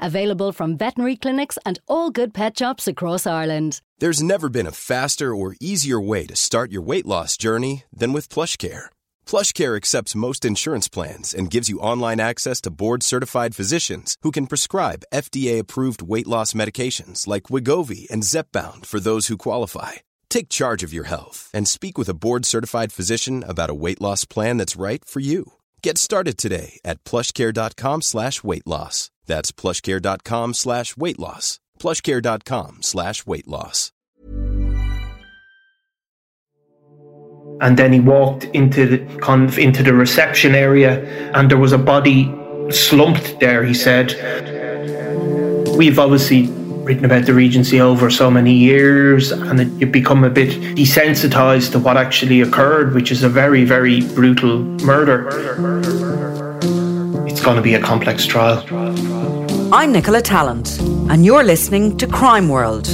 available from veterinary clinics and all good pet shops across Ireland. There's never been a faster or easier way to start your weight loss journey than with PlushCare. PlushCare accepts most insurance plans and gives you online access to board-certified physicians who can prescribe FDA-approved weight loss medications like Wegovy and Zepbound for those who qualify. Take charge of your health and speak with a board-certified physician about a weight loss plan that's right for you. Get started today at plushcare.com slash weight loss. That's plushcare.com slash weight loss. plushcare.com slash weight loss. And then he walked into the kind of into the reception area and there was a body slumped there, he said. We've obviously written about the Regency over so many years and it, you become a bit desensitized to what actually occurred, which is a very, very brutal murder. It's going to be a complex trial. I'm Nicola Tallant, and you're listening to Crime World,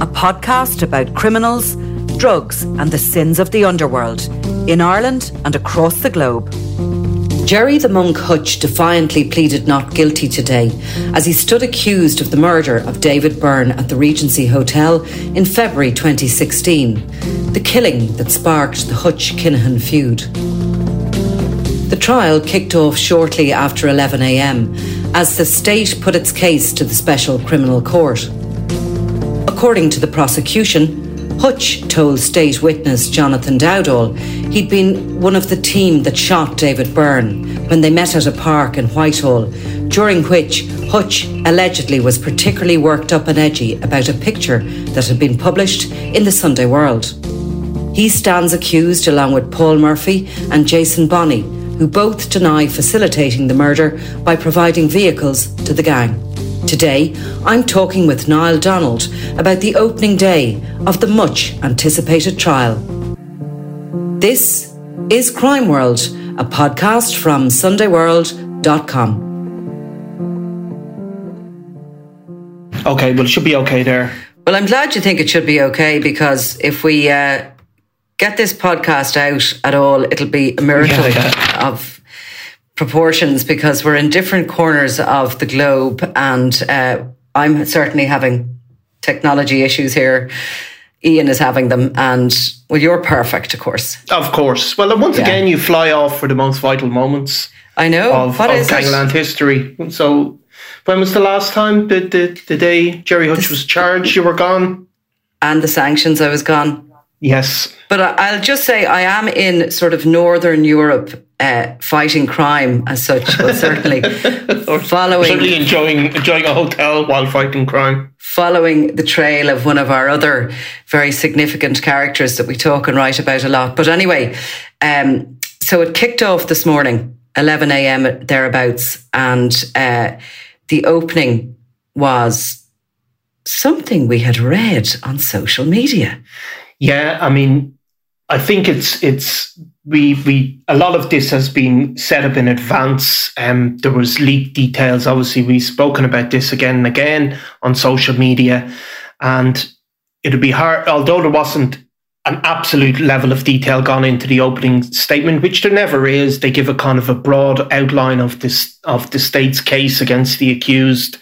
a podcast about criminals, drugs, and the sins of the underworld in Ireland and across the globe. Gerry the Monk Hutch defiantly pleaded not guilty today as he stood accused of the murder of David Byrne at the Regency Hotel in February 2016, the killing that sparked the Hutch Kinahan feud. The trial kicked off shortly after 11am as the state put its case to the Special Criminal Court. According to the prosecution, Hutch told state witness Jonathan Dowdall he'd been one of the team that shot David Byrne when they met at a park in Whitehall, during which Hutch allegedly was particularly worked up and edgy about a picture that had been published in the Sunday World. He stands accused along with Paul Murphy and Jason Bonney, who both deny facilitating the murder by providing vehicles to the gang. Today, I'm talking with Niall Donald about the opening day of the much anticipated trial. This is Crime World, a podcast from SundayWorld.com. Okay, well, it should be okay there. Well, I'm glad you think it should be okay because if we uh, get this podcast out at all, it'll be a miracle Yeah, yeah. of proportions because we're in different corners of the globe and uh, I'm certainly having technology issues here. Ian is having them, and well, you're perfect, of course. Of course. Well, once Yeah. again, you fly off for the most vital moments I know. of, What of is it? gangland history. So, when was the last time? The, the, the day Gerry Hutch was charged, you were gone? And the sanctions, I was gone. Yes. But I- I'll just say I am in sort of Northern Europe uh, fighting crime as such. but certainly following Certainly enjoying enjoying a hotel while fighting crime. following the trail of one of our other very significant characters that we talk and write about a lot. But anyway, um, so it kicked off this morning, 11 a.m. thereabouts, and uh, the opening was something we had read on social media. Yeah, I mean, I think it's it's we we a lot of this has been set up in advance. Um, there was leaked details. Obviously, we've spoken about this again and again on social media, and it'd be hard. Although there wasn't an absolute level of detail gone into the opening statement, which there never is. They give a kind of a broad outline of this of the state's case against the accused.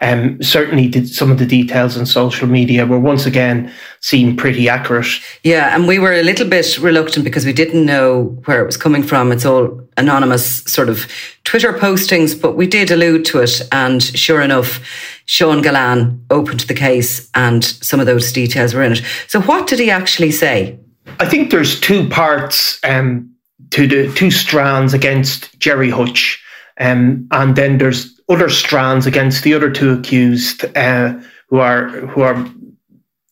Um, certainly, did some of the details on social media were once again seem pretty accurate. Yeah, and we were a little bit reluctant because we didn't know where it was coming from. It's all anonymous sort of Twitter postings, but we did allude to it. And sure enough, Sean Gillane opened the case and some of those details were in it. So, what did he actually say? I think there's two parts um, to the two strands against Gerry Hutch. Um, and then there's other strands against the other two accused uh, who are who are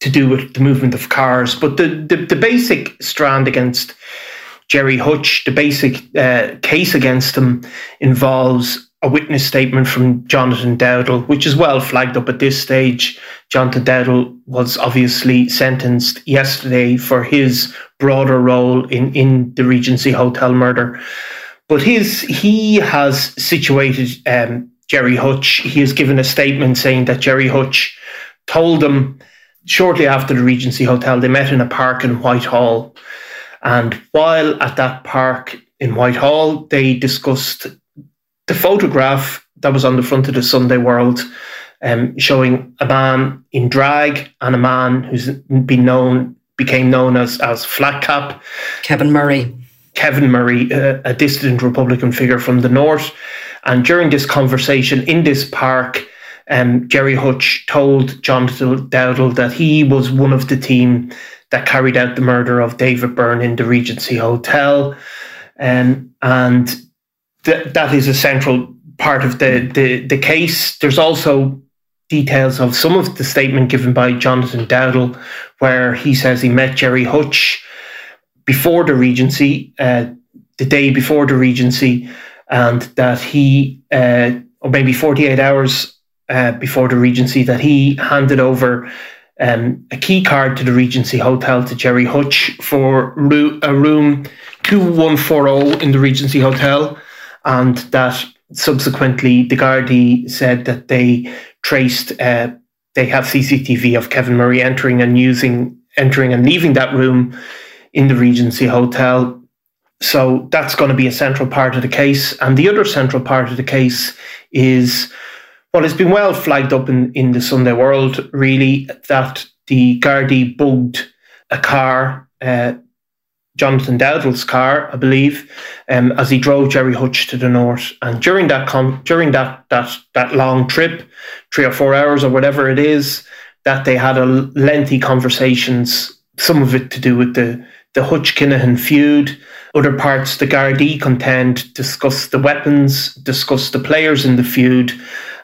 to do with the movement of cars. But the, the, the basic strand against Gerry Hutch, the basic uh, case against him involves a witness statement from Jonathan Dowdall, which is well flagged up at this stage. Jonathan Dowdall was obviously sentenced yesterday for his broader role in, in the Regency Hotel murder. But his he has situated um, Gerry Hutch. He has given a statement saying that Gerry Hutch told them shortly after the Regency Hotel, they met in a park in Whitehall. And while at that park in Whitehall, they discussed the photograph that was on the front of the Sunday World, um, showing a man in drag and a man who's been known became known as as Flat Cap, Kevin Murray. Kevin Murray, uh, a dissident Republican figure from the north. And during this conversation in this park, um, Gerry Hutch told Jonathan Dowdall that he was one of the team that carried out the murder of David Byrne in the Regency Hotel. Um, and th- that is a central part of the, the, the case. There's also details of some of the statement given by Jonathan Dowdall, where he says he met Gerry Hutch before the Regency, uh, the day before the Regency, and that he, uh, or maybe 48 hours uh, before the Regency that he handed over um, a key card to the Regency Hotel to Gerry Hutch for ro- a room 2140 in the Regency Hotel, and that subsequently the Gardaí said that they traced, uh, they have CCTV of Kevin Murray entering and using, entering and leaving that room in the Regency Hotel. So that's going to be a central part of the case. And the other central part of the case is well, it's been well flagged up in, in the Sunday World, really, that the Gardaí bugged a car, uh, Jonathan Dowdall's car, I believe, um, as he drove Gerry Hutch to the north. And during that com- during that that that long trip, three or four hours or whatever it is, that they had a lengthy conversations. Some of it to do with the the Hutch Kinahan feud. Other parts, the Gardaí contend, discuss the weapons, discuss the players in the feud,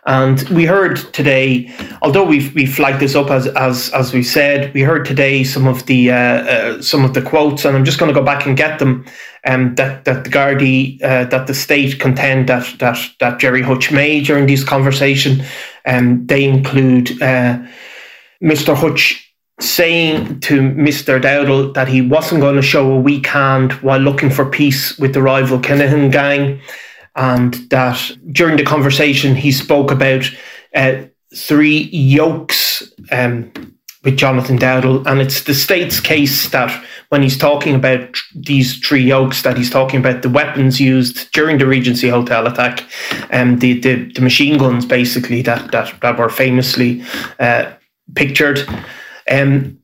and we heard today, although we've we flagged this up as as as we said, we heard today some of the uh, uh, some of the quotes, and I'm just going to go back and get them. Um, that that the Gardaí, uh, that the state contend that that that Gerry Hutch made during this conversation, um, they include uh, Mr. Hutch saying to Mr. Dowdall that he wasn't going to show a weak hand while looking for peace with the rival Kinahan gang and that during the conversation he spoke about uh, three yokes um, with Jonathan Dowdall, and it's the state's case that when he's talking about these three yokes, that he's talking about the weapons used during the Regency Hotel attack, and um, the, the, the machine guns basically that that that were famously uh, pictured. Um,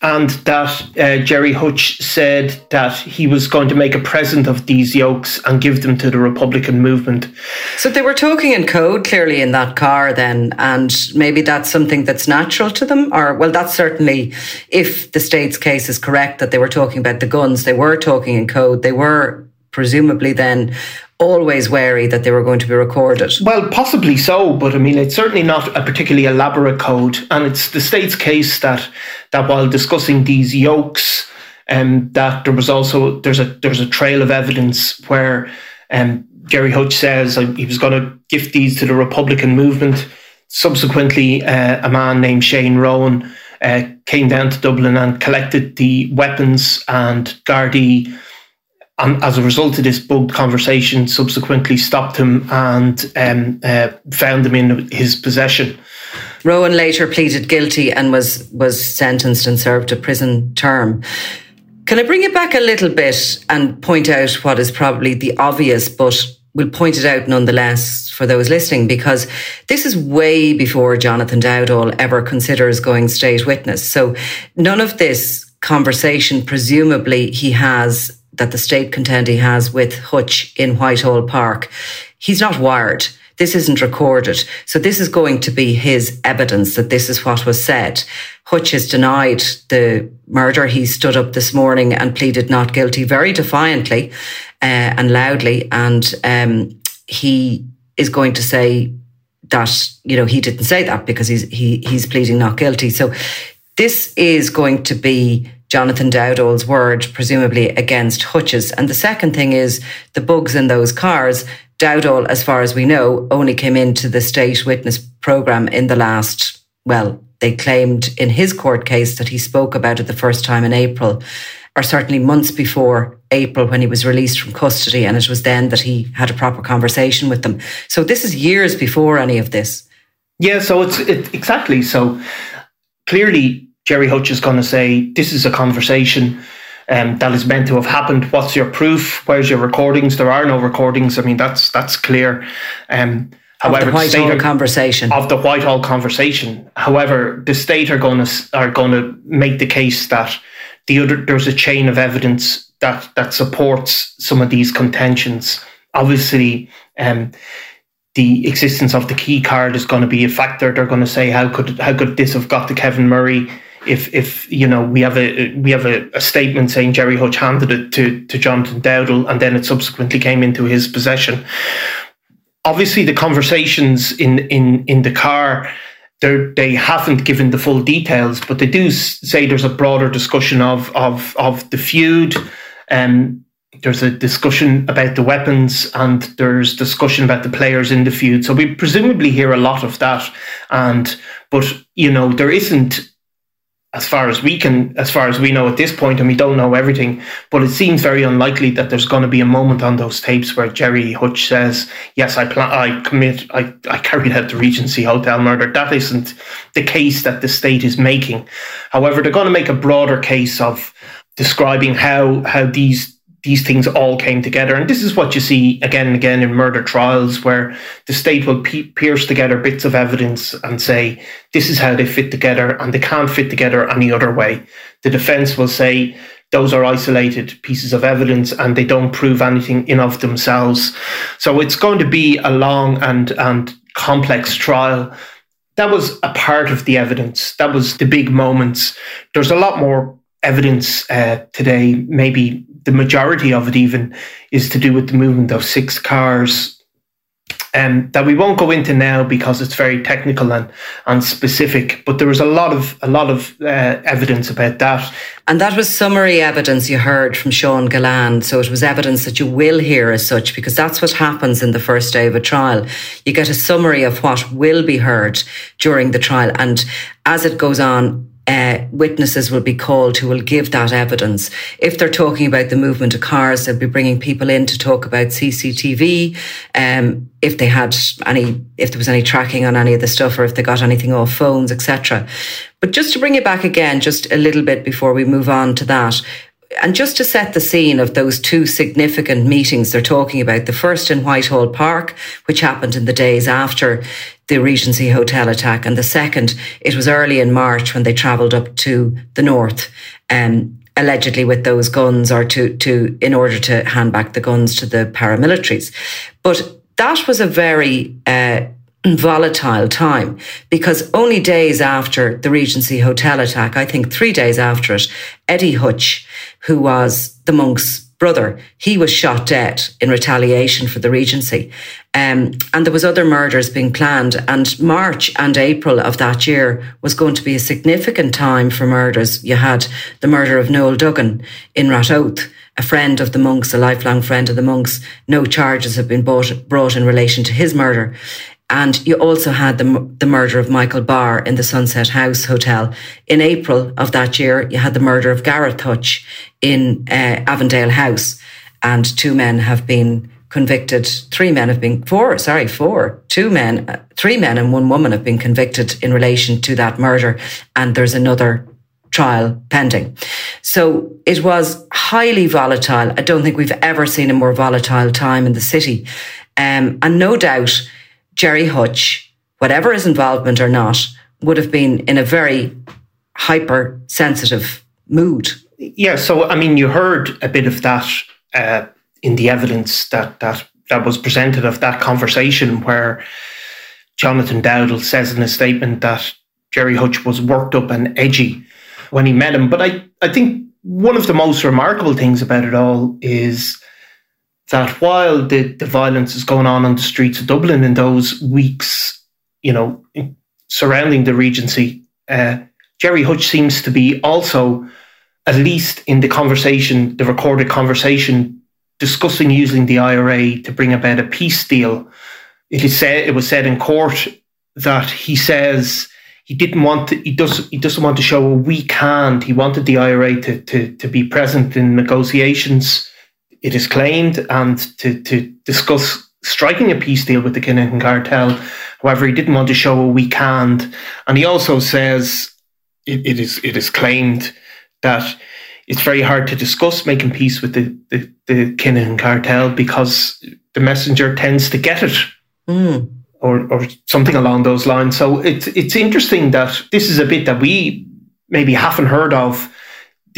and that uh, Gerry Hutch said that he was going to make a present of these yokes and give them to the Republican movement. So they were talking in code clearly in that car then, and maybe that's something that's natural to them, or well, that's certainly if the state's case is correct that they were talking about the guns, they were talking in code, they were presumably then always wary that they were going to be recorded. Well, possibly so, but I mean, it's certainly not a particularly elaborate code, and it's the state's case that that while discussing these yokes, um, that there was also there's a there's a trail of evidence where um, Gerry Hutch says uh, he was going to gift these to the Republican movement. Subsequently, uh, a man named Shane Rowan uh, came down to Dublin and collected the weapons, and Gardaí and as a result of this bugged conversation, subsequently stopped him and um, uh, found him in his possession. Rowan later pleaded guilty and was was sentenced and served a prison term. Can I bring it back a little bit and point out what is probably the obvious, but we'll point it out nonetheless for those listening, because this is way before Jonathan Dowdall ever considers going state witness. So none of this conversation, presumably, he has that the state contend he has with Hutch in Whitehall Park, he's not wired. This isn't recorded. So this is going to be his evidence that this is what was said. Hutch has denied the murder. He stood up this morning and pleaded not guilty very defiantly uh, and loudly. And um, he is going to say that you know he didn't say that because he's he he's pleading not guilty. So this is going to be Jonathan Dowdall's word, presumably against Hutch's. And the second thing is the bugs in those cars. Dowdall, as far as we know, only came into the state witness program in the last, well, they claimed in his court case that he spoke about it the first time in April, or certainly months before April when he was released from custody. And it was then that he had a proper conversation with them. So this is years before any of this. Yeah, so it's it, exactly. So clearly, Gerry Hutch is going to say this is a conversation um, that is meant to have happened. What's your proof? Where's your recordings? There are no recordings. I mean, that's that's clear. Um, however, of the Whitehall the conversation of the Whitehall conversation. However, the state are going to are going to make the case that the other there's a chain of evidence that that supports some of these contentions. Obviously, um, the existence of the key card is going to be a factor. They're going to say how could how could this have got to Kevin Murray? If if you know we have a we have a, a, statement saying Gerry Hutch handed it to to Jonathan Dowdall and then it subsequently came into his possession. Obviously, the conversations in in in the car. They haven't given the full details, but they do say there's a broader discussion of of of the feud, um, there's a discussion about the weapons and there's discussion about the players in the feud. So we presumably hear a lot of that. And but you know, there isn't as far as we can, as far as we know at this point, and we don't know everything, but it seems very unlikely that there's going to be a moment on those tapes where Gerry Hutch says, "Yes, I plan, I commit, I, I carried out the Regency Hotel murder." That isn't the case that the state is making. However, they're going to make a broader case of describing how how these these things all came together. And this is what you see again and again in murder trials, where the state will pierce together bits of evidence and say, this is how they fit together, and they can't fit together any other way. The defense will say, those are isolated pieces of evidence and they don't prove anything in of themselves. So it's going to be a long and, and complex trial. That was a part of the evidence. That was the big moments. There's a lot more evidence uh, today, maybe the majority of it even is to do with the movement of six cars um, that we won't go into now because it's very technical and, and specific. But there was a lot of a lot of uh, evidence about that, and that was summary evidence you heard from Sean Gillane. So it was evidence that you will hear as such, because that's what happens in the first day of a trial. You get a summary of what will be heard during the trial, and as it goes on, uh, witnesses will be called who will give that evidence. If they're talking about the movement of cars, they'll be bringing people in to talk about CCTV. Um, if they had any, if there was any tracking on any of the stuff, or if they got anything off phones, etc. But just to bring it back again, just a little bit before we move on to that, and just to set the scene of those two significant meetings they're talking about, the first in Whitehall Park, which happened in the days after the Regency Hotel attack, and the second, it was early in March when they travelled up to the north, um, allegedly with those guns or to, to, in order to hand back the guns to the paramilitaries. But that was a very, uh, volatile time because only days after the Regency Hotel attack, I think three days after it, Eddie Hutch, who was the monk's brother, he was shot dead in retaliation for the Regency. Um, and there was other murders being planned. And March and April of that year was going to be a significant time for murders. You had the murder of Noel Duggan in Ratoath a friend of the monks, a lifelong friend of the monks. No charges have been brought, brought in relation to his murder. And you also had the, the murder of Michael Barr in the Sunset House Hotel. In April of that year, you had the murder of Gareth Hutch in uh, Avondale House. And two men have been convicted. Three men have been, four, sorry, four, two men, uh, three men and one woman have been convicted in relation to that murder. And there's another trial pending. So it was highly volatile. I don't think we've ever seen a more volatile time in the city. Um, and no doubt, Gerry Hutch, whatever his involvement or not, would have been in a very hypersensitive mood. Yeah, so I mean, you heard a bit of that uh, in the evidence that that that was presented of that conversation where Jonathan Dowdall says in a statement that Gerry Hutch was worked up and edgy when he met him. But I, I think one of the most remarkable things about it all is that while the, the violence is going on on the streets of Dublin in those weeks, you know, surrounding the Regency, uh, Gerry Hutch seems to be also, at least in the conversation, the recorded conversation, discussing using the IRA to bring about a peace deal. It is said it was said in court that he says he didn't want to, he does he doesn't want to show a weak hand. He wanted the IRA to to, to be present in negotiations it is claimed, and to, to discuss striking a peace deal with the Kinahan cartel. However, he didn't want to show a weak hand. And he also says it, it is it is claimed that it's very hard to discuss making peace with the, the, the Kinahan cartel because the messenger tends to get it. Mm. Or, or something along those lines. So it's it's interesting that this is a bit that we maybe haven't heard of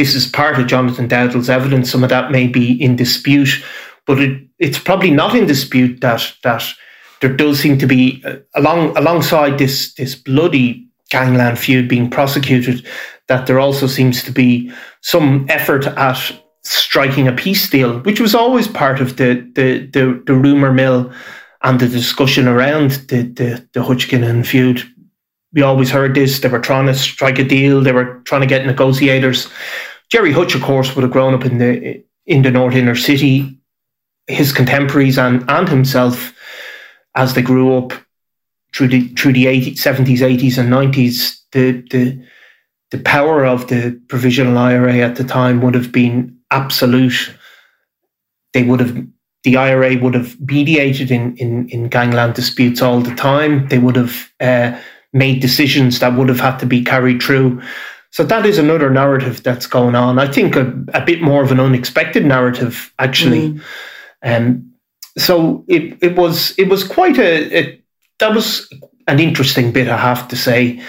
this is part of Jonathan Dowdall's evidence. Some of that may be in dispute, but it, it's probably not in dispute that that there does seem to be uh, along alongside this this bloody gangland feud being prosecuted, that there also seems to be some effort at striking a peace deal, which was always part of the the the, the rumor mill and the discussion around the the, the Hutch Kinahan feud. We always heard this. They were trying to strike a deal. They were trying to get negotiators. Gerry Hutch, of course, would have grown up in the in the North Inner City. His contemporaries and, and himself, as they grew up through the through the 80s, 70s, 80s, and 90s, the the the power of the provisional IRA at the time would have been absolute. They would have the IRA would have mediated in, in, in gangland disputes all the time. They would have uh, made decisions that would have had to be carried through. So that is another narrative that's going on. I think a, a bit more of an unexpected narrative, actually. Mm. Um, so it it was it was quite a it, that was an interesting bit, I have to say.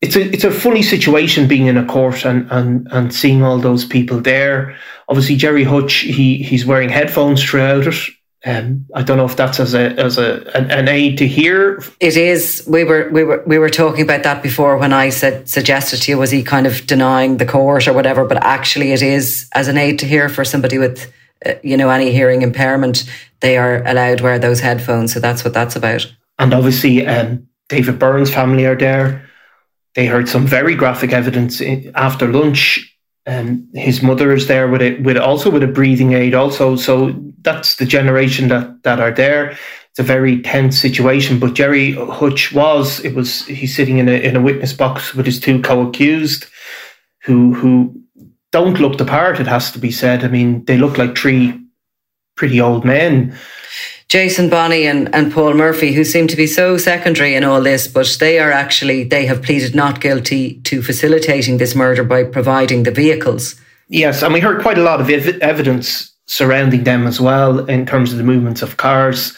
It's a it's a funny situation being in a court and and and seeing all those people there. Obviously, Gerry Hutch he he's wearing headphones throughout it. Um, I don't know if that's as a as a an, an, aid to hear. It is. We were we were we were talking about that before when I said suggested to you was he kind of denying the court or whatever, but actually it is as an aid to hear for somebody with uh, you know any hearing impairment. They are allowed to wear those headphones, so that's what that's about. And obviously, um, David Byrne's family are there. They heard some very graphic evidence after lunch and his mother is there with it with also with a breathing aid also so that's the generation that that are there. It's a very tense situation but Gerry hutch was it was he's sitting in a in a witness box with his two co-accused who who don't look the part it has to be said. I mean they look like three pretty old men. Jason Bonney and, and Paul Murphy, who seem to be so secondary in all this, but they are actually, they have pleaded not guilty to facilitating this murder by providing the vehicles. Yes, and we heard quite a lot of ev- evidence surrounding them as well in terms of the movements of cars.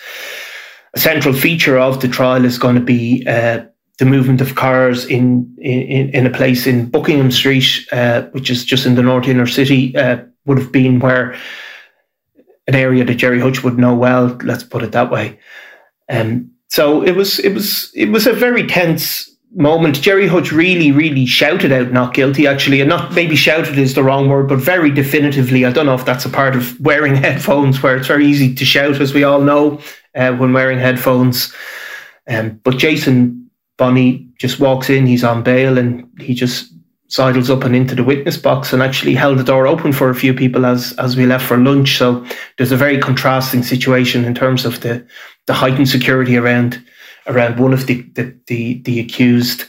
A central feature of the trial is going to be uh, the movement of cars in, in, in a place in Buckingham Street, uh, which is just in the north inner city, uh, would have been where an area that Gerry Hutch would know well. Let's put it that way. Um, so it was it was it was a very tense moment. Gerry Hutch really really shouted out not guilty actually, and not maybe shouted is the wrong word, but very definitively. I don't know if that's a part of wearing headphones where it's very easy to shout, as we all know, uh, when wearing headphones. Um, but Jason Bonney just walks in. He's on bail, and he just sidles up and into the witness box and actually held the door open for a few people as as we left for lunch. So there's a very contrasting situation in terms of the the heightened security around around one of the the the, the accused.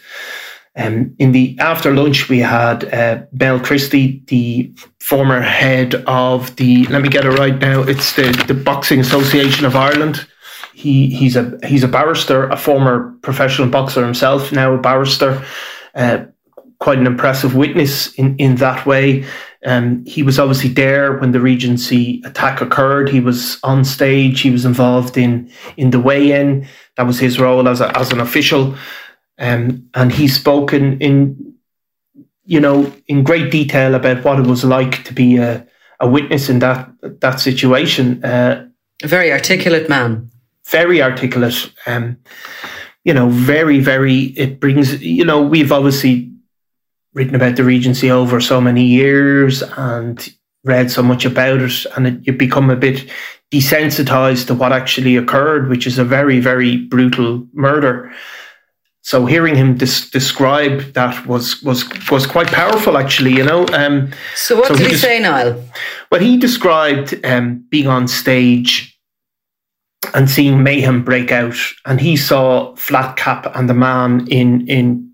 Um, in the after lunch, we had uh, Mel Christle, the former head of the. Let me get it right now. It's the the Boxing Association of Ireland. He he's a he's a barrister, a former professional boxer himself, now a barrister. Uh, quite an impressive witness in, in that way. Um, he was obviously there when the Regency attack occurred. He was on stage. He was involved in in the weigh-in. That was his role as a, as an official, um, and he spoke in, in you know in great detail about what it was like to be a, a witness in that that situation. Uh, a very articulate man. Very articulate. Um, you know, very, very. It brings. You know, we've obviously written about the Regency over so many years and read so much about it, and it, you become a bit desensitized to what actually occurred, which is a very, very brutal murder. So hearing him des- describe that was was was quite powerful, actually. You know. Um, so what so did he, he des- say, Niall? Well, he described um, being on stage and seeing mayhem break out, and he saw Flatcap and the man in in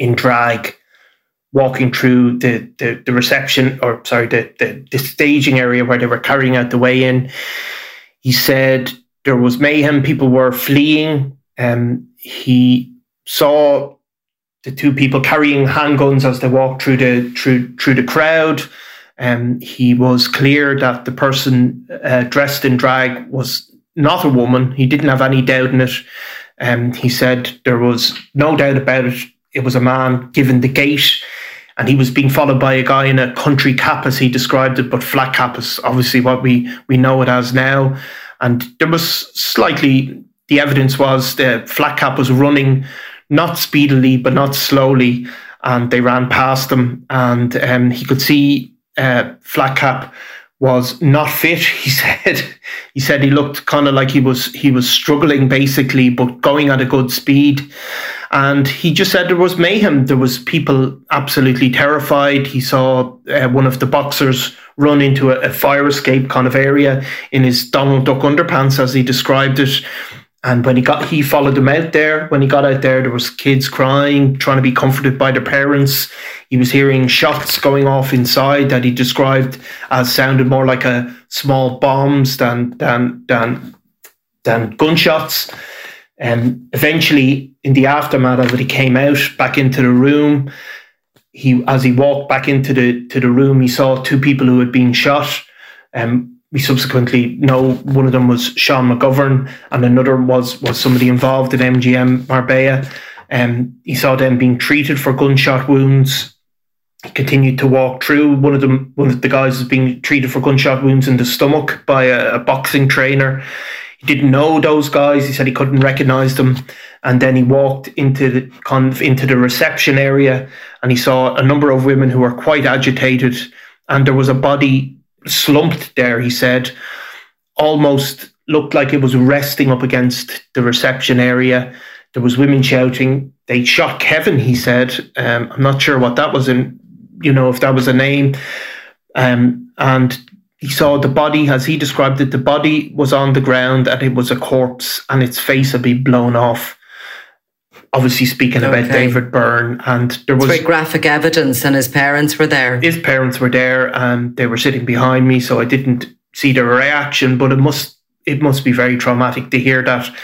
in drag walking through the, the, the reception or sorry the, the, the staging area where they were carrying out the weigh in. He said there was mayhem, people were fleeing. Um, he saw the two people carrying handguns as they walked through the through through the crowd. Um, he was clear that the person uh, dressed in drag was not a woman. He didn't have any doubt in it. Um, he said there was no doubt about it. It was a man given the gate, and he was being followed by a guy in a country cap as he described it, but flat cap is obviously what we we know it as now. And there was slightly the evidence was the flat cap was running not speedily but not slowly, and they ran past him, and um, he could see uh, flat cap was not fit. He said he said he looked kind of like he was he was struggling basically, but going at a good speed. And he just said there was mayhem. There was people absolutely terrified. He saw uh, one of the boxers run into a, a fire escape kind of area in his Donald Duck underpants, as he described it. And when he got, he followed them out there. When he got out there, there was kids crying, trying to be comforted by their parents. He was hearing shots going off inside that he described as sounded more like a small bombs than than than than gunshots. And eventually, in the aftermath of it, he came out back into the room. He, as he walked back into the to the room, he saw two people who had been shot. Um, we subsequently know one of them was Sean McGovern, and another was was somebody involved in MGM Marbella. Um, he saw them being treated for gunshot wounds. He continued to walk through. One of them, one of the guys, was being treated for gunshot wounds in the stomach by a, a boxing trainer. He didn't know those guys. He said he couldn't recognize them. And then he walked into the kind of into the reception area and he saw a number of women who were quite agitated. And there was a body slumped there, he said, almost looked like it was resting up against the reception area. There was women shouting. They shot Kevin, he said. Um, I'm not sure what that was in, you know, if that was a name. Um, and he saw the body, as he described it, the body was on the ground and it was a corpse and its face had been blown off. Obviously, speaking okay. about David Byrne, and there was very graphic evidence, and his parents were there. His parents were there, and they were sitting behind me, so I didn't see their reaction. But it must it must be very traumatic to hear that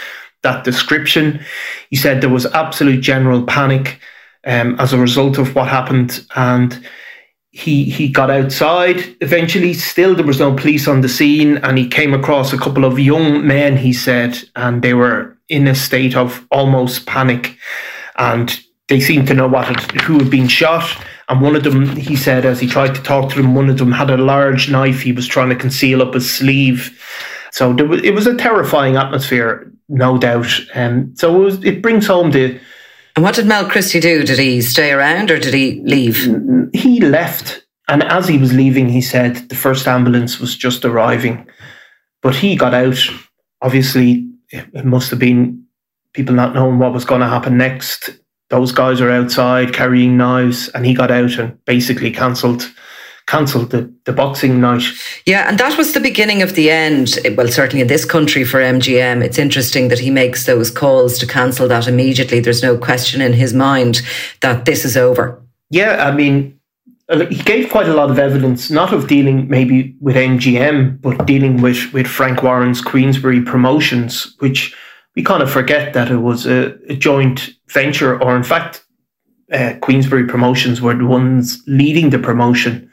that description. He said there was absolute general panic um, as a result of what happened, and he he got outside. Eventually still there was no police on the scene and he came across a couple of young men he said and they were in a state of almost panic. And they seemed to know what had, who had been shot and one of them he said as he tried to talk to them one of them had a large knife he was trying to conceal up his sleeve. So was, it was a terrifying atmosphere no doubt. And um, so it, was, it brings home the and what did Mel Christle do? Did he stay around or did he leave? He left. And as he was leaving, he said the first ambulance was just arriving. But he got out. Obviously, it must have been people not knowing what was going to happen next. Those guys are outside carrying knives, and he got out and basically cancelled cancelled the, the boxing night. Yeah, and that was the beginning of the end. Well, certainly in this country for MGM, it's interesting that he makes those calls to cancel that immediately. There's no question in his mind that this is over. Yeah, I mean, uh, he gave quite a lot of evidence, not of dealing maybe with MGM, but dealing with, with Frank Warren's Queensberry Promotions, which we kind of forget that it was a, a joint venture, or in fact, uh, Queensberry Promotions were the ones leading the promotion.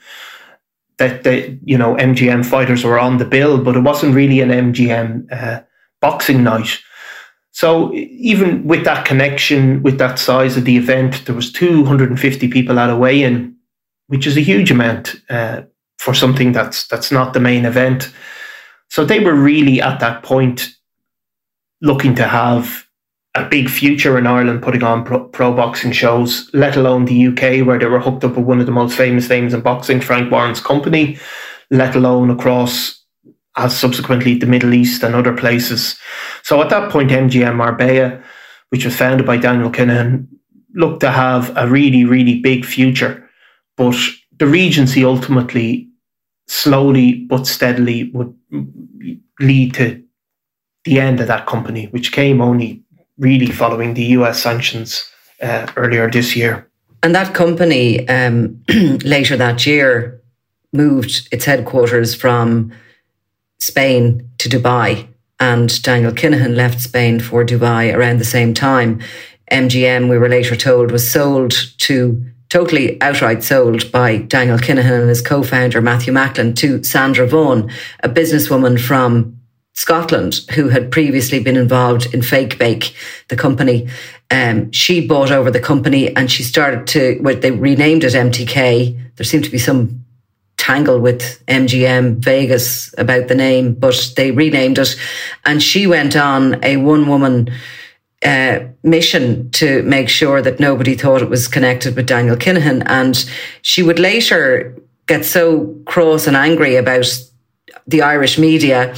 That the you know MGM fighters were on the bill, but it wasn't really an MGM uh, boxing night. So even with that connection, with that size of the event, there was 250 people at a weigh-in, which is a huge amount uh, for something that's that's not the main event. So they were really at that point looking to have a big future in Ireland putting on pro, pro, boxing shows, let alone the UK, where they were hooked up with one of the most famous names in boxing, Frank Warren's company, let alone across as subsequently the Middle East and other places. So at that point, MGM Marbella, which was founded by Daniel Kinahan, looked to have a really, really big future. But the Regency ultimately, slowly but steadily, would lead to the end of that company, which came only really following the US sanctions uh, earlier this year. And that company um, later that year moved its headquarters from Spain to Dubai. And Daniel Kinahan left Spain for Dubai around the same time. MGM, we were later told, was sold to totally outright sold by Daniel Kinahan and his co founder Matthew Macklin to Sandra Vaughan, a businesswoman from Scotland who had previously been involved in Fake Bake, the company. Um, she bought over the company and she started to, well, they renamed it MTK. There seemed to be some tangle with MGM Vegas about the name, but they renamed it. And she went on a one woman uh, mission to make sure that nobody thought it was connected with Daniel Kinahan. And she would later get so cross and angry about the Irish media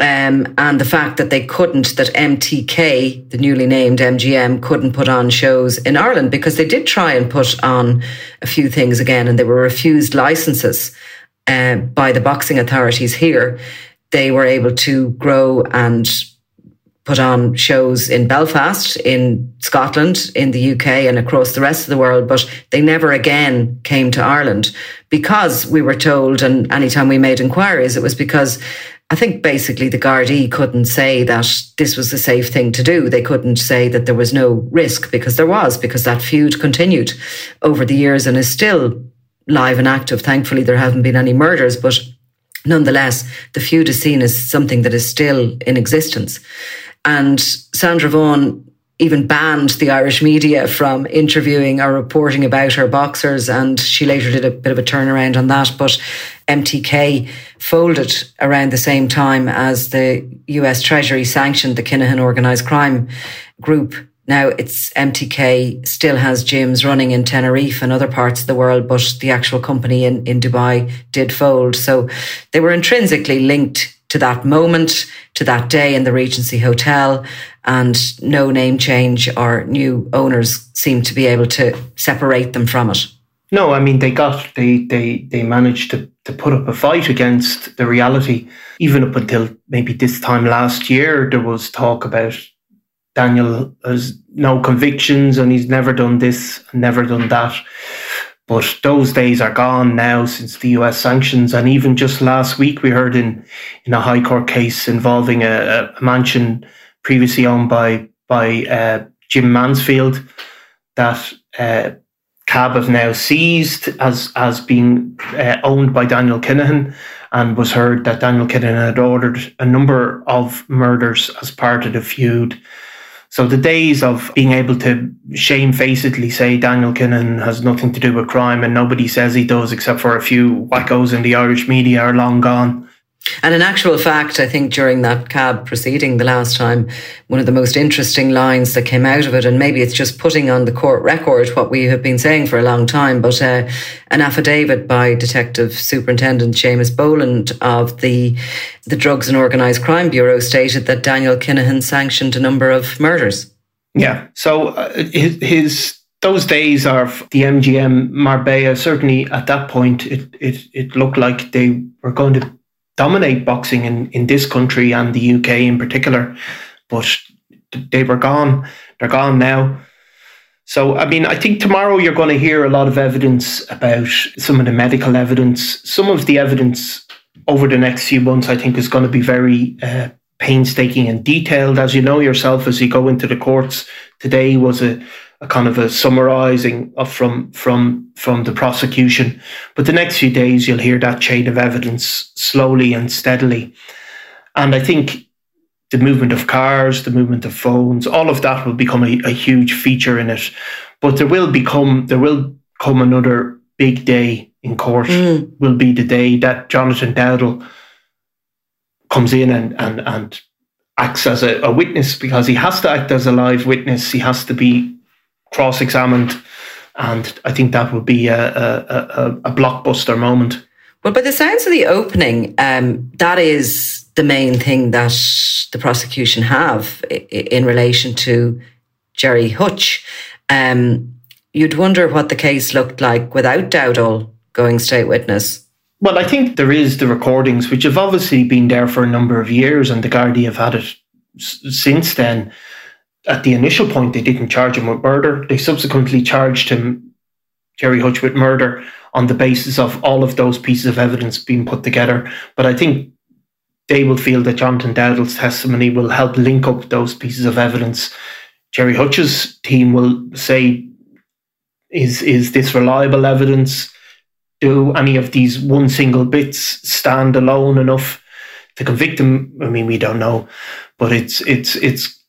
um, and the fact that they couldn't, that MTK, the newly named MGM, couldn't put on shows in Ireland because they did try and put on a few things again and they were refused licenses uh, by the boxing authorities here. They were able to grow and put on shows in Belfast, in Scotland, in the UK, and across the rest of the world, but they never again came to Ireland because we were told, and anytime we made inquiries, it was because I think basically the Gardaí couldn't say that this was the safe thing to do. They couldn't say that there was no risk because there was, because that feud continued over the years and is still live and active. Thankfully, there haven't been any murders, but nonetheless, the feud is seen as something that is still in existence. And Sandra Vaughan even banned the Irish media from interviewing or reporting about her boxers. And she later did a bit of a turnaround on that. But MTK folded around the same time as the US Treasury sanctioned the Kinahan organised crime group. Now it's MTK still has gyms running in Tenerife and other parts of the world, but the actual company in, in Dubai did fold. So they were intrinsically linked to that moment, to that day in the Regency Hotel, and no name change or new owners seem to be able to separate them from it. No, I mean they got they they they managed to to put up a fight against the reality. Even up until maybe this time last year, there was talk about Daniel has no convictions and he's never done this, never done that. But those days are gone now since the US sanctions. And even just last week, we heard in, in a High Court case involving a, a mansion previously owned by, by uh, Jim Mansfield that uh, CAB have now seized as, as being uh, owned by Daniel Kinahan. And was heard that Daniel Kinahan had ordered a number of murders as part of the feud. So the days of being able to shamefacedly say Daniel Kinahan has nothing to do with crime and nobody says he does except for a few wackos in the Irish media are long gone. And in actual fact, I think during that CAB proceeding the last time, one of the most interesting lines that came out of it, and maybe it's just putting on the court record what we have been saying for a long time, but uh, an affidavit by Detective Superintendent Seamus Boland of the the Drugs and Organised Crime Bureau stated that Daniel Kinahan sanctioned a number of murders. Yeah, so uh, his, his those days of the MGM Marbella, certainly at that point, it, it, it looked like they were going to dominate boxing in, in this country and the UK in particular. But they were gone. They're gone now. So, I mean, I think tomorrow you're going to hear a lot of evidence about some of the medical evidence. Some of the evidence over the next few months, I think, is going to be very uh, painstaking and detailed. As you know yourself, as you go into the courts today, was a a kind of a summarising of from from from the prosecution. But the next few days, you'll hear that chain of evidence slowly and steadily. And I think the movement of cars, the movement of phones, all of that will become a, a huge feature in it. But there will become there will come another big day in court. Mm. Will be the day that Jonathan Dowdall comes in and and and acts as a, a, witness because he has to act as a live witness. He has to be cross examined. And I think that would be a, a, a, a blockbuster moment. Well, by the sounds of the opening, um, that is the main thing that the prosecution have in relation to Gerry Hutch. Um, you'd wonder what the case looked like without Dowdall going state witness. Well, I think there is the recordings, which have obviously been there for a number of years, and the Gardaí have had it s- since then. At the initial point, they didn't charge him with murder. They subsequently charged him, Gerry Hutch, with murder on the basis of all of those pieces of evidence being put together. But I think they will feel that Jonathan Dowdall's testimony will help link up those pieces of evidence. Gerry Hutch's team will say, is, is this reliable evidence? do any of these one single bits stand alone enough to convict him? I mean, we don't know, but it's it's it's it,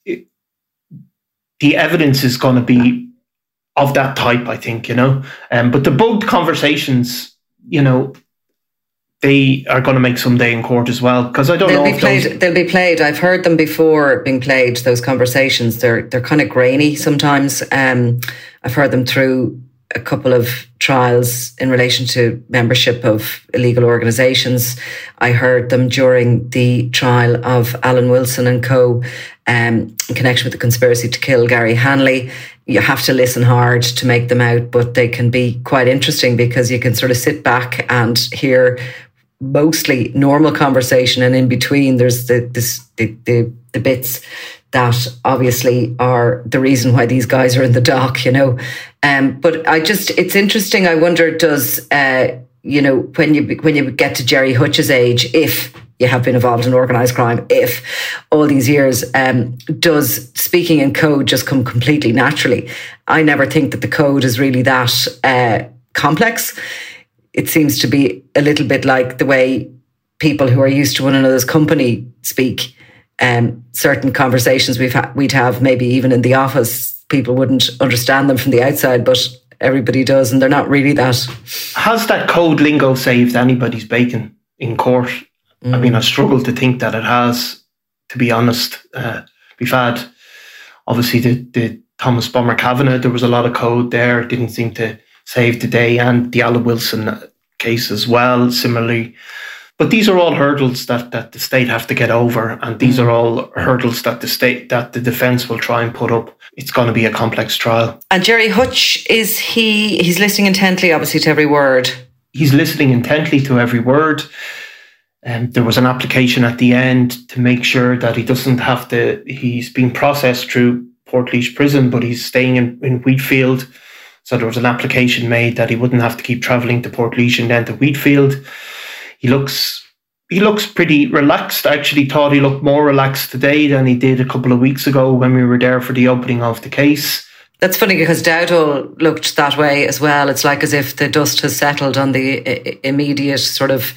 the evidence is going to be of that type. I think you know, um, but the bugged conversations, you know. They are going to make some day in court as well because I don't they'll know. Be played, those... They'll be played. I've heard them before being played. Those conversations, they're they're kind of grainy sometimes. Um, I've heard them through a couple of trials in relation to membership of illegal organisations. I heard them during the trial of Alan Wilson and co. Um, in connection with the conspiracy to kill Gary Hanley. You have to listen hard to make them out, but they can be quite interesting because you can sort of sit back and hear mostly normal conversation, and in between there's the this, the, the, the bits that obviously are the reason why these guys are in the dock, you know. Um, but I just, it's interesting. I wonder, does, uh, you know, when you, when you get to Gerry Hutch's age, if you have been involved in organized crime, if all these years, um, does speaking in code just come completely naturally? I never think that the code is really that uh, complex. It seems to be a little bit like the way people who are used to one another's company speak um, certain conversations we've ha- we'd have maybe even in the office people wouldn't understand them from the outside but everybody does and they're not really that. Has that code lingo saved anybody's bacon in court? Mm. i mean i struggle to think that it has to be honest. Uh, we've had obviously the, the thomas bomber kavanagh there was a lot of code there it didn't seem to save the day and the alan wilson case as well. Similarly but these are all hurdles that, that the state have to get over, and these are all hurdles that the state that the defence will try and put up. It's going to be a complex trial. And Gerry Hutch is he? He's listening intently, obviously, to every word. He's listening intently to every word. And um, there was an application at the end to make sure that he doesn't have to. He's being processed through Portlaoise prison, but he's staying in, in Wheatfield. So there was an application made that he wouldn't have to keep travelling to Portlaoise and then to Wheatfield he looks he looks pretty relaxed. I actually thought he looked more relaxed today than he did a couple of weeks ago when we were there for the opening of the case. That's funny because Dowdall looked that way as well. It's like as if the dust has settled on the immediate sort of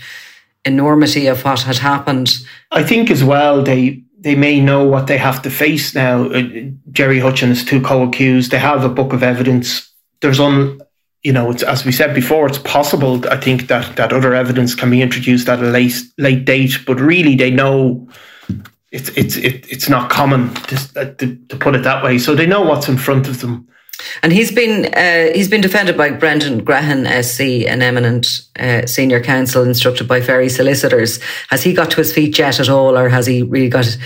enormity of what had happened. I think as well they they may know what they have to face now. Uh, Gerry Hutchins, two co-accused, they have a book of evidence. There's on you know, it's, as we said before, it's possible. I think that that other evidence can be introduced at a late late date, but really they know it's it's it, it's not common to, uh, to, to put it that way. So they know what's in front of them. And he's been uh, he's been defended by Brendan Grehan, SC, an eminent uh, senior counsel instructed by Ferry solicitors. Has he got to his feet yet at all, or has he really got?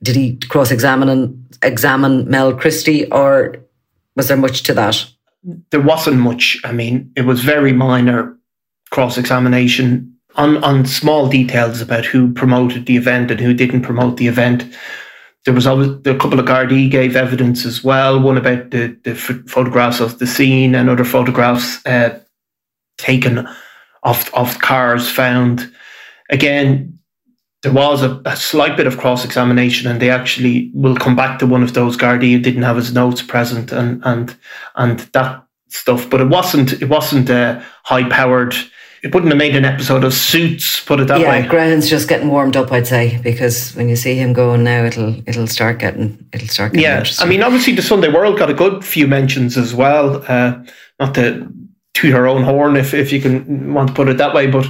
Did he cross examine examine Mel Christle, or was there much to that? There wasn't much. I mean, it was very minor cross examination on, on small details about who promoted the event and who didn't promote the event. There was always a couple of Gardaí gave evidence as well. One about the, the photographs of the scene and other photographs uh, taken of of cars found. Again, there was a, a slight bit of cross examination, and they actually will come back to one of those Gardaí who didn't have his notes present, and and and that stuff. But it wasn't it wasn't a high powered. It wouldn't have made an episode of Suits, put it that yeah, way. Yeah, Grehan's just getting warmed up, I'd say, because when you see him going now, it'll it'll start getting it'll start. Getting yeah, I mean, obviously the Sunday World got a good few mentions as well. Uh, not to toot her own horn, if if you can want to put it that way, but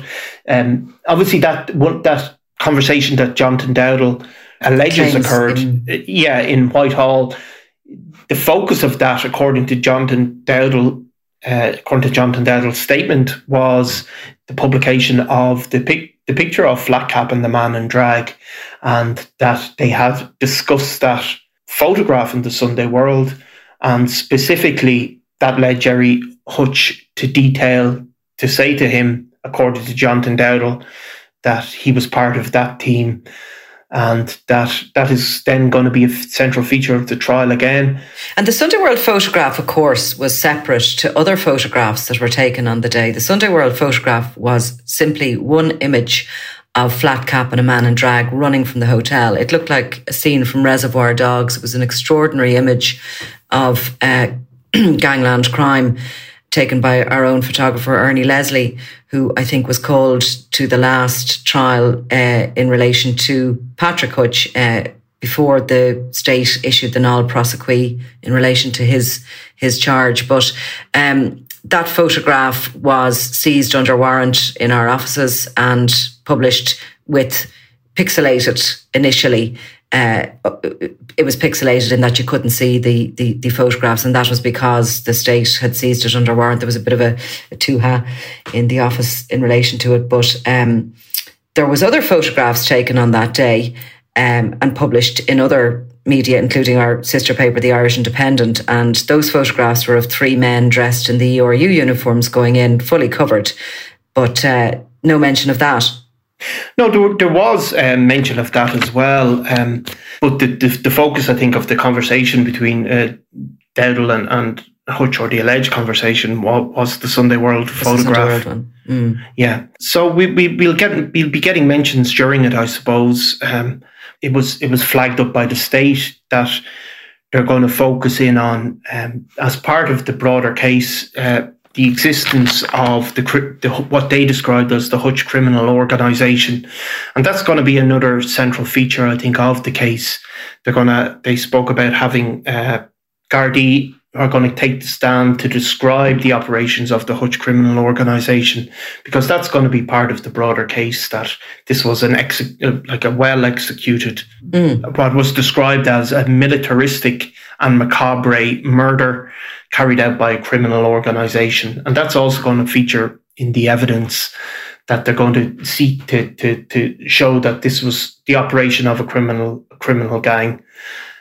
um, obviously that that conversation that Jonathan Dowdall alleges Claims occurred, in, yeah, in Whitehall. The focus of that, according to Jonathan Dowdall, uh, according to Jonathan Dowdall's statement, was the publication of the pic, the picture of Flat Cap and the man in drag, and that they had discussed that photograph in the Sunday World, and specifically that led Gerry Hutch to detail to say to him, according to Jonathan Dowdall, that he was part of that team and that that is then going to be a central feature of the trial again. And the Sunday World photograph, of course, was separate to other photographs that were taken on the day. The Sunday World photograph was simply one image of flat cap and a man in drag running from the hotel. It looked like a scene from Reservoir Dogs. It was an extraordinary image of uh, gangland crime taken by our own photographer Ernie Leslie, who I think was called to the last trial uh, in relation to Patrick Hutch uh, before the state issued the nolle prosequi in relation to his his charge. But um, that photograph was seized under warrant in our offices and published with pixelated initially uh, it was pixelated in that you couldn't see the, the, the photographs, and that was because the state had seized it under warrant. There was a bit of a, a tuha in the office in relation to it, but um, there was other photographs taken on that day um, and published in other media, including our sister paper, the Irish Independent, and those photographs were of three men dressed in the ERU uniforms going in, fully covered, but uh, no mention of that no, there, there was um, mention of that as well. Um, but the, the, the, focus, I think, of the conversation between uh, Dowdall and, and Hutch, or the alleged conversation, was, was the Sunday World photograph. Sunday World mm. Yeah. So we, we, we'll, get, we'll be getting mentions during it, I suppose. Um, it was it was flagged up by the state that they're going to focus in on, um, as part of the broader case, uh, the existence of the, the, what they described as the Hutch criminal organisation, and that's going to be another central feature, I think, of the case. They're going to they spoke about having uh, Gardaí are going to take the stand to describe the operations of the Hutch criminal organisation, because that's going to be part of the broader case that this was an ex- uh, like a well executed, mm. what was described as a militaristic and macabre murder carried out by a criminal organization. And that's also going to feature in the evidence that they're going to seek to, to, to show that this was the operation of a criminal criminal gang.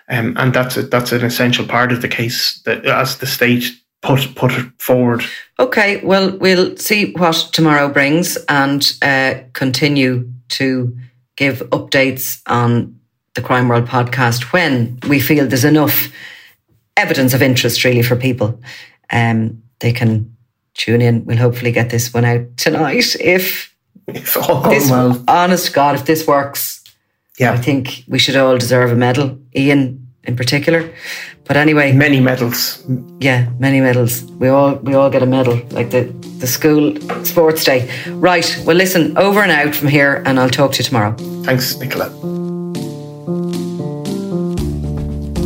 Um, and that's a, that's an essential part of the case that as the state put put it forward. Okay, well we'll see what tomorrow brings and uh, continue to give updates on the Crime World podcast when we feel there's enough evidence of interest really for people. Um, they can tune in. We'll hopefully get this one out tonight. If, if this, well. honest God, if this works, yeah, I think we should all deserve a medal. Ian in particular. But anyway, many medals. Yeah, many medals. We all we all get a medal, like the the school sports day. Right. Well, listen, over and out from here, and I'll talk to you tomorrow. Thanks, Nicola.